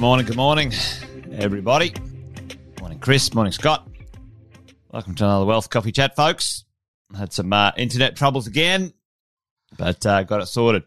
good morning, good morning, everybody. Morning, Chris. Morning, Scott. Welcome to another Wealth Coffee Chat, folks. Had some uh, internet troubles again, but uh, got it sorted.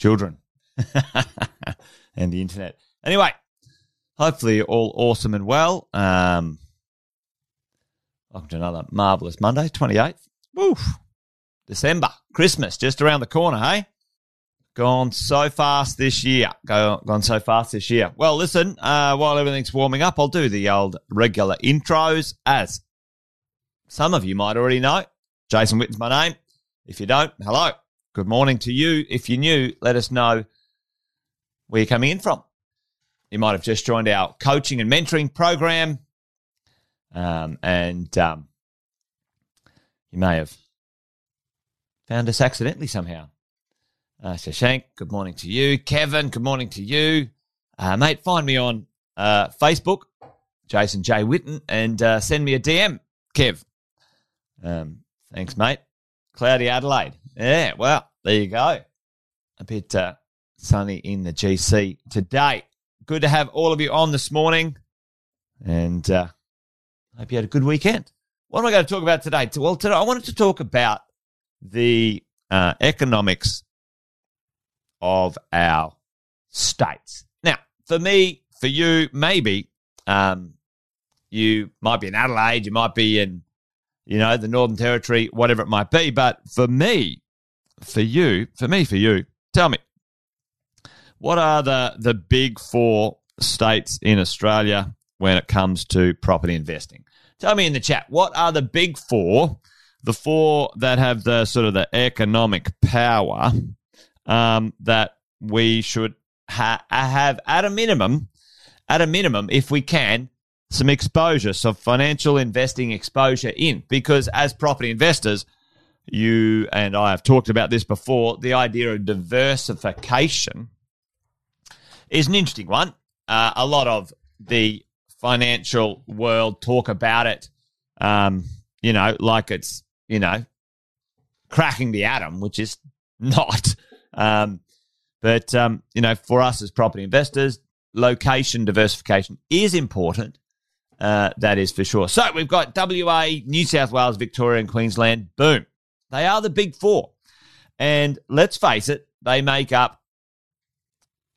Children and the internet. Anyway, hopefully you're all awesome and well. Um, welcome to another marvelous Monday, 28th. Woof. December, Christmas, just around the corner, hey? Gone so fast this year. Go, gone so fast this year. Well, listen, uh, while everything's warming up, I'll do the old regular intros as some of you might already know. Jason Witten's my name. If you don't, hello. Good morning to you. If you're new, let us know where you're coming in from. You might have just joined our coaching and mentoring program. Um, and um, you may have found us accidentally somehow. Uh, Shashank, good morning to you. Kevin, good morning to you. Uh, mate, find me on uh, Facebook, Jason J. Witten, and uh, send me a DM, Kev. Um, thanks, mate. Cloudy Adelaide. Yeah, well, there you go. A bit uh, sunny in the GC today. Good to have all of you on this morning, and uh, hope you had a good weekend. What am I going to talk about today? Well, today I wanted to talk about the uh, economics of our states. Now, for me, for you, maybe um, you might be in Adelaide, you might be in, you know, the Northern Territory, whatever it might be. But for me, for you, for me, for you, tell me, what are the the big four states in Australia when it comes to property investing? Tell me in the chat, what are the big four, the four that have the sort of the economic power um, that we should ha- have at a minimum, at a minimum, if we can, some exposure, some financial investing exposure in. Because as property investors, you and I have talked about this before, the idea of diversification is an interesting one. Uh, a lot of the financial world talk about it, um, you know, like it's, you know, cracking the atom, which is not. Um, but, um, you know, for us as property investors, location diversification is important. Uh, that is for sure. So we've got WA, New South Wales, Victoria, and Queensland. Boom. They are the big four. And let's face it, they make up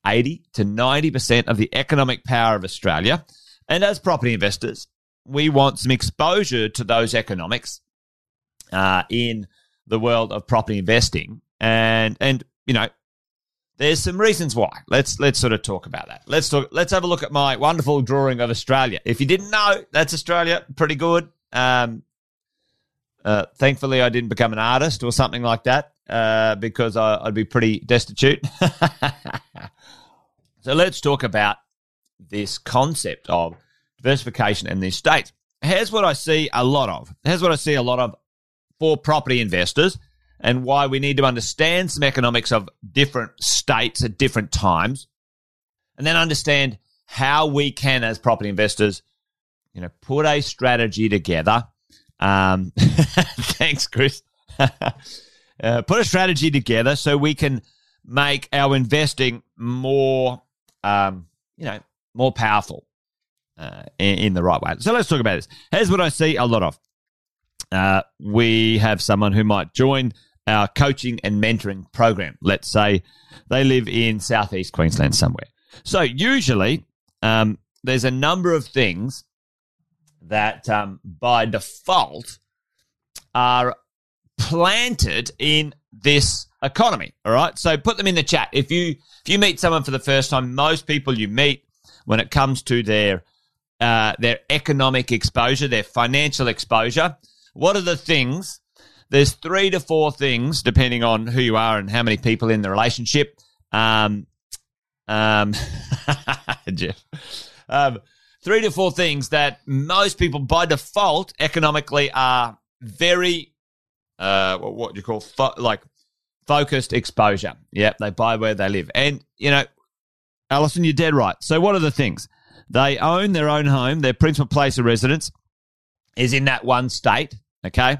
80 to 90% of the economic power of Australia. And as property investors, we want some exposure to those economics uh, in the world of property investing. And, and you know, there's some reasons why. Let's let's sort of talk about that. Let's talk. Let's have a look at my wonderful drawing of Australia. If you didn't know, that's Australia. Pretty good. Um, uh, thankfully, I didn't become an artist or something like that uh, because I, would be pretty destitute. so let's talk about this concept of diversification in these states. Here's what I see a lot of. Here's what I see a lot of for property investors and why we need to understand some economics of different states at different times, and then understand how we can, as property investors, you know, put a strategy together. Um, thanks, Chris. uh, put a strategy together so we can make our investing more, um, you know, more powerful uh, in, in, the right way. So let's talk about this. Here's what I see a lot of. Uh, we have someone who might join our coaching and mentoring program. Let's say they live in southeast Queensland somewhere. So usually um, there's a number of things that um, by default are planted in this economy. All right. So put them in the chat. If you if you meet someone for the first time, most people you meet when it comes to their uh, their economic exposure, their financial exposure, what are the things there's three to four things, depending on who you are and how many people in the relationship. Um, um, Jeff. Um, three to four things that most people, by default, economically are very, uh, what do you call, fo- like focused exposure. Yep, they buy where they live. And, you know, Alison, you're dead right. So, what are the things? They own their own home, their principal place of residence is in that one state. Okay.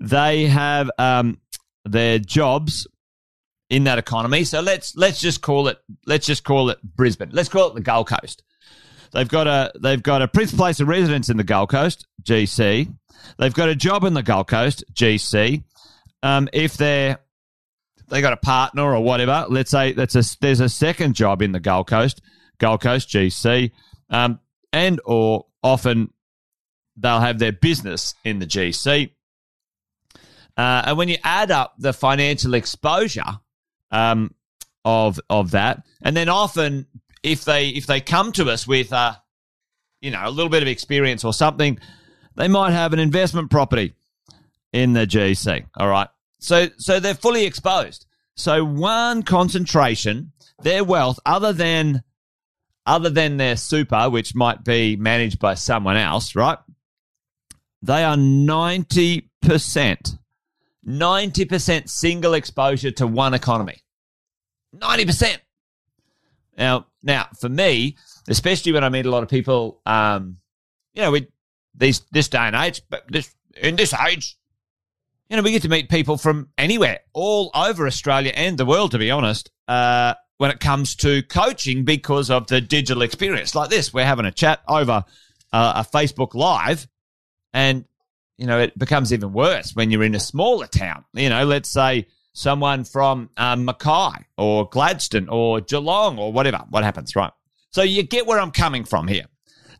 They have um, their jobs in that economy. So let's let's just call it let's just call it Brisbane. Let's call it the Gold Coast. They've got a they've got a principal place of residence in the Gold Coast, GC. They've got a job in the Gold Coast, GC. Um, if they're they got a partner or whatever, let's say that's a there's a second job in the Gold Coast, Gold Coast GC, um, and or often they'll have their business in the GC. Uh, and when you add up the financial exposure um, of of that, and then often if they if they come to us with uh, you know a little bit of experience or something, they might have an investment property in the GC. All right, so so they're fully exposed. So one concentration, their wealth, other than other than their super, which might be managed by someone else, right? They are ninety percent 90% single exposure to one economy. 90%. Now, now for me, especially when I meet a lot of people, um, you know, with these this day and age, but this in this age, you know, we get to meet people from anywhere, all over Australia and the world, to be honest. Uh, when it comes to coaching, because of the digital experience, like this, we're having a chat over uh, a Facebook Live, and you know, it becomes even worse when you're in a smaller town. You know, let's say someone from um, Mackay or Gladstone or Geelong or whatever. What happens, right? So you get where I'm coming from here.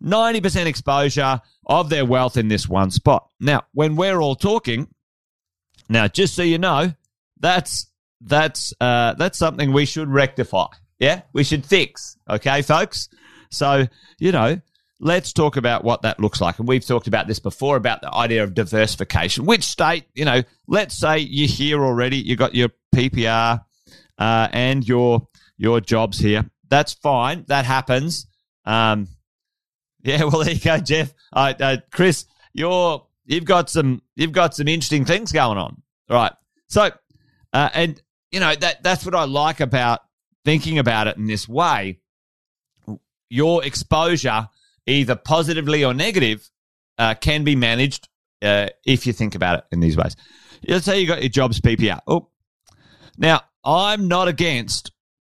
90% exposure of their wealth in this one spot. Now, when we're all talking, now just so you know, that's that's uh, that's something we should rectify. Yeah, we should fix. Okay, folks. So you know, let's talk about what that looks like. And we've talked about this before about the idea of diversification. Which state, you know, let's say you're here already, you've got your PPR uh, and your your jobs here. That's fine. That happens. Um, yeah, well, there you go, Jeff. Uh, uh, Chris, you're you've got some you've got some interesting things going on. Right. So, uh, and you know that that's what I like about thinking about it in this way. Your exposure either positively or negative, uh, can be managed uh, if you think about it in these ways. Let's say you got your jobs PPR. Oh, now I'm not against,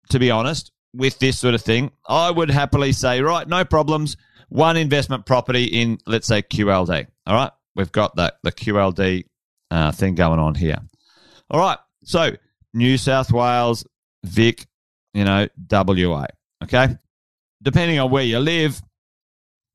to be honest, with this sort of thing. I would happily say, right, no problems. One investment property in, let's say, QLD. All right, we've got the the QLD uh, thing going on here. All right, so New South Wales, Vic, you know, WA. Okay, depending on where you live,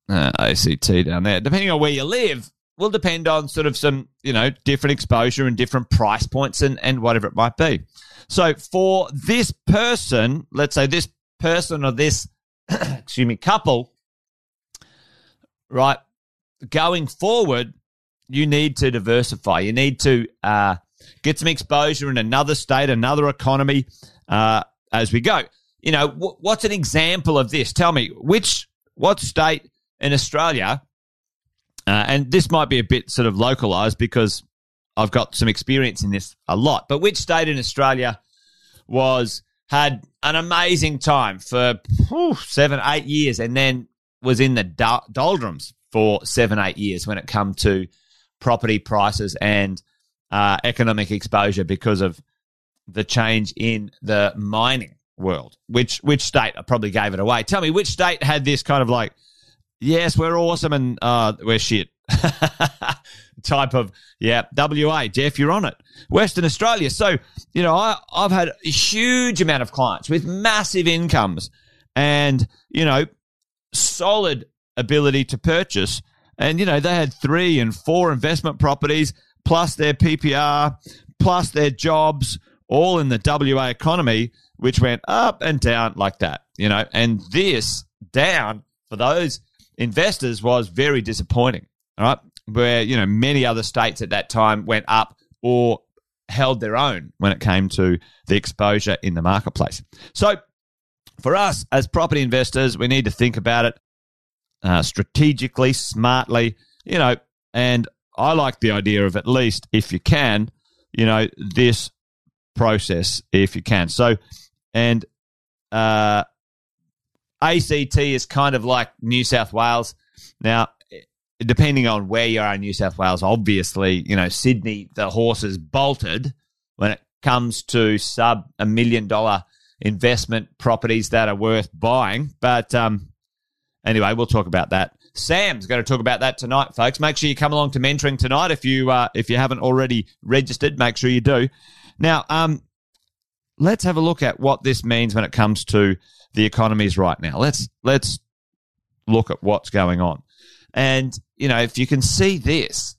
uh, ACT down there. Depending on where you live, will depend on sort of some, you know, different exposure and different price points and, and whatever it might be. So for this person, let's say this person or this, excuse me, couple, right, going forward, you need to diversify. You need to uh, get some exposure in another state, another economy uh, as we go. You know, what's an example of this? Tell me, which, what state in Australia, uh, and this might be a bit sort of localized because I've got some experience in this a lot. But which state in Australia was had an amazing time for whew, seven, eight years, and then was in the doldrums for seven, eight years when it come to property prices and uh, economic exposure because of the change in the mining world. Which which state? I probably gave it away. Tell me which state had this kind of like yes, we're awesome and uh, we're shit type of, yeah, WA, Jeff, you're on it. Western Australia. So, you know, I, I've had a huge amount of clients with massive incomes and, you know, solid ability to purchase. And, you know, they had three and four investment properties plus their PPR, plus their jobs, all in the WA economy, which went up and down like that, you know, and this down for those investors was very disappointing. All right. Where, you know, many other states at that time went up or held their own when it came to the exposure in the marketplace. So, for us as property investors, we need to think about it uh, strategically, smartly, you know, and I like the idea of at least, if you can, you know, this process, if you can. So, and uh, ACT is kind of like New South Wales. Now, depending on where you are in New South Wales, obviously, you know, Sydney, the horse horses bolted when it comes to sub a million dollar investment properties that are worth buying. But um, anyway, we'll talk about that. Sam's going to talk about that tonight, folks. Make sure you come along to mentoring tonight if you uh, if you haven't already registered. Make sure you do. Now, um, let's have a look at what this means when it comes to the economies right now. Let's let's look at what's going on. And you know, if you can see this,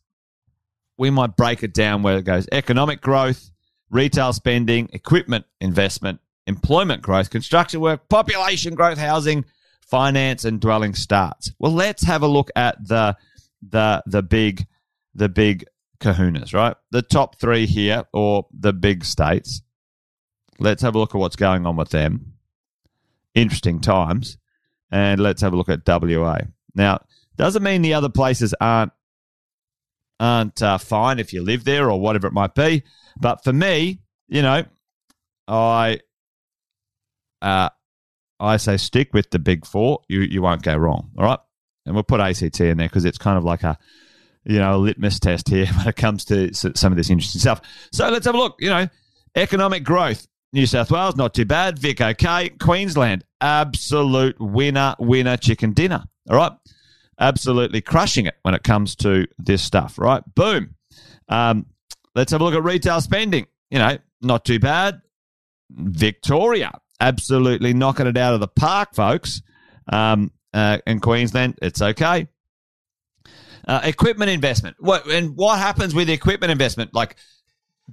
we might break it down where it goes: economic growth, retail spending, equipment investment, employment growth, construction work, population growth, housing, finance, and dwelling starts. Well, let's have a look at the the the big the big kahunas, right? The top three here, or the big states. Let's have a look at what's going on with them. Interesting times. And let's have a look at WA. Now, doesn't mean the other places aren't aren't uh, fine if you live there or whatever it might be. But for me, you know, I uh, I say stick with the big four. You you won't go wrong. All right, and we'll put ACT in there because it's kind of like a you know a litmus test here when it comes to some of this interesting stuff. So let's have a look. You know, economic growth. New South Wales, not too bad. Vic, okay. Queensland, absolute winner, winner, chicken dinner. All right. Absolutely crushing it when it comes to this stuff, right? Boom. Um, let's have a look at retail spending. You know, not too bad. Victoria, absolutely knocking it out of the park, folks. Um, uh, in Queensland, it's okay. Uh, equipment investment. What and what happens with equipment investment? Like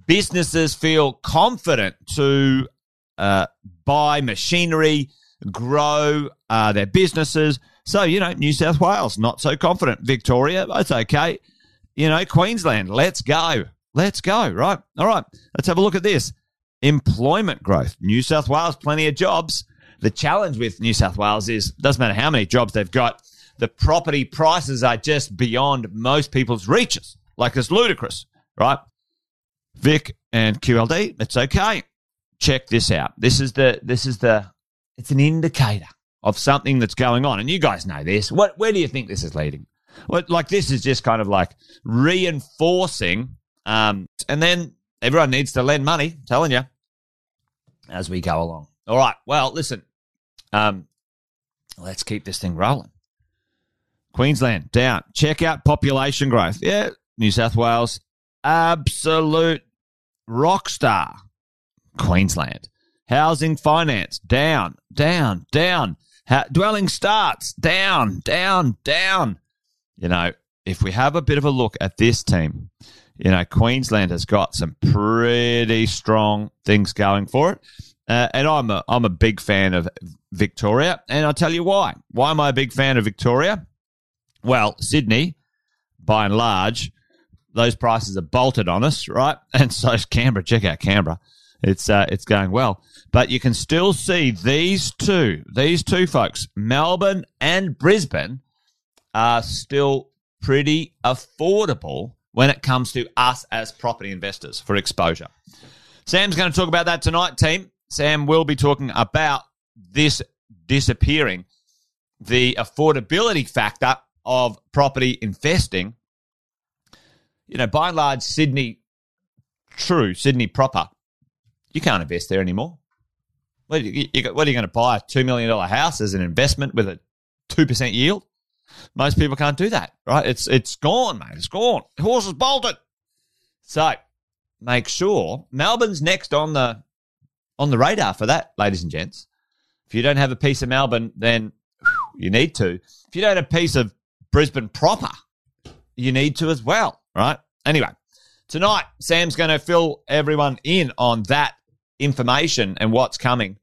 businesses feel confident to uh, buy machinery, grow uh, their businesses. So, you know, New South Wales, not so confident. Victoria, that's okay. You know, Queensland, let's go. Let's go, right? All right, let's have a look at this. Employment growth. New South Wales, plenty of jobs. The challenge with New South Wales is doesn't matter how many jobs they've got, the property prices are just beyond most people's reaches. Like it's ludicrous, right? Vic and QLD, it's okay. Check this out. This is the this is the it's an indicator of something that's going on. And you guys know this. What where do you think this is leading? What like this is just kind of like reinforcing um and then everyone needs to lend money, I'm telling you, as we go along. All right. Well, listen. Um let's keep this thing rolling. Queensland down. Check out population growth. Yeah, New South Wales absolute rock star. Queensland. Housing finance down, down, down. Ha- dwelling starts down, down, down. You know, if we have a bit of a look at this team, you know, Queensland has got some pretty strong things going for it. Uh, and I'm a, I'm a big fan of Victoria. And I'll tell you why. Why am I a big fan of Victoria? Well, Sydney, by and large, those prices are bolted on us, right? And so is Canberra. Check out Canberra. It's uh, it's going well, but you can still see these two, these two folks, Melbourne and Brisbane, are still pretty affordable when it comes to us as property investors for exposure. Sam's going to talk about that tonight, team. Sam will be talking about this disappearing, the affordability factor of property investing you know, by and large, Sydney, true, Sydney proper, you can't invest there anymore. What are you, you, you going to buy? A $2 million house as an investment with a 2% yield? Most people can't do that, right? It's it's gone, mate. It's gone. The horse is bolted. So make sure Melbourne's next on the on the radar for that, ladies and gents. If you don't have a piece of Melbourne, then you need to. If you don't have a piece of Brisbane proper, you need to as well right? Anyway, tonight, Sam's going to fill everyone in on that information and what's coming.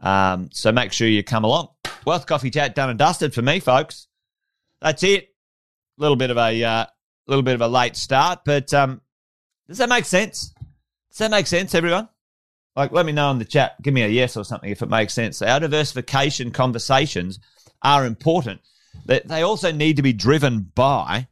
Um, so make sure you come along. Wealth Coffee Chat done and dusted for me, folks. That's it. A little bit of a uh, little bit of a late start, but um, does that make sense? Does that make sense, everyone? Like, let me know in the chat. Give me a yes or something if it makes sense. Our diversification conversations are important. They also need to be driven by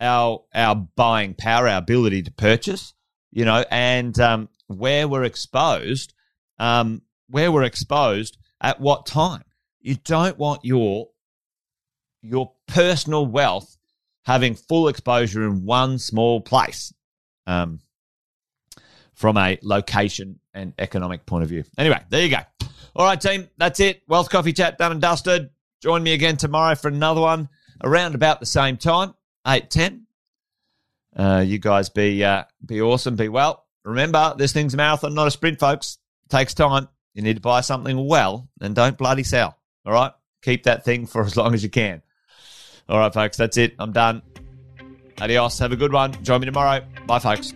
our our buying power, our ability to purchase, you know, and um, where we're exposed, um, where we're exposed at what time. You don't want your your personal wealth having full exposure in one small place. Um, from a location and economic point of view. Anyway, there you go. All right, team, that's it. Wealth Coffee Chat done and dusted. Join me again tomorrow for another one around about the same time, 8 10. Uh, you guys be uh, be awesome, be well. Remember, this thing's a marathon, not a sprint, folks. It takes time. You need to buy something well and don't bloody sell. All right? Keep that thing for as long as you can. All right, folks, that's it. I'm done. Adios. Have a good one. Join me tomorrow. Bye, folks.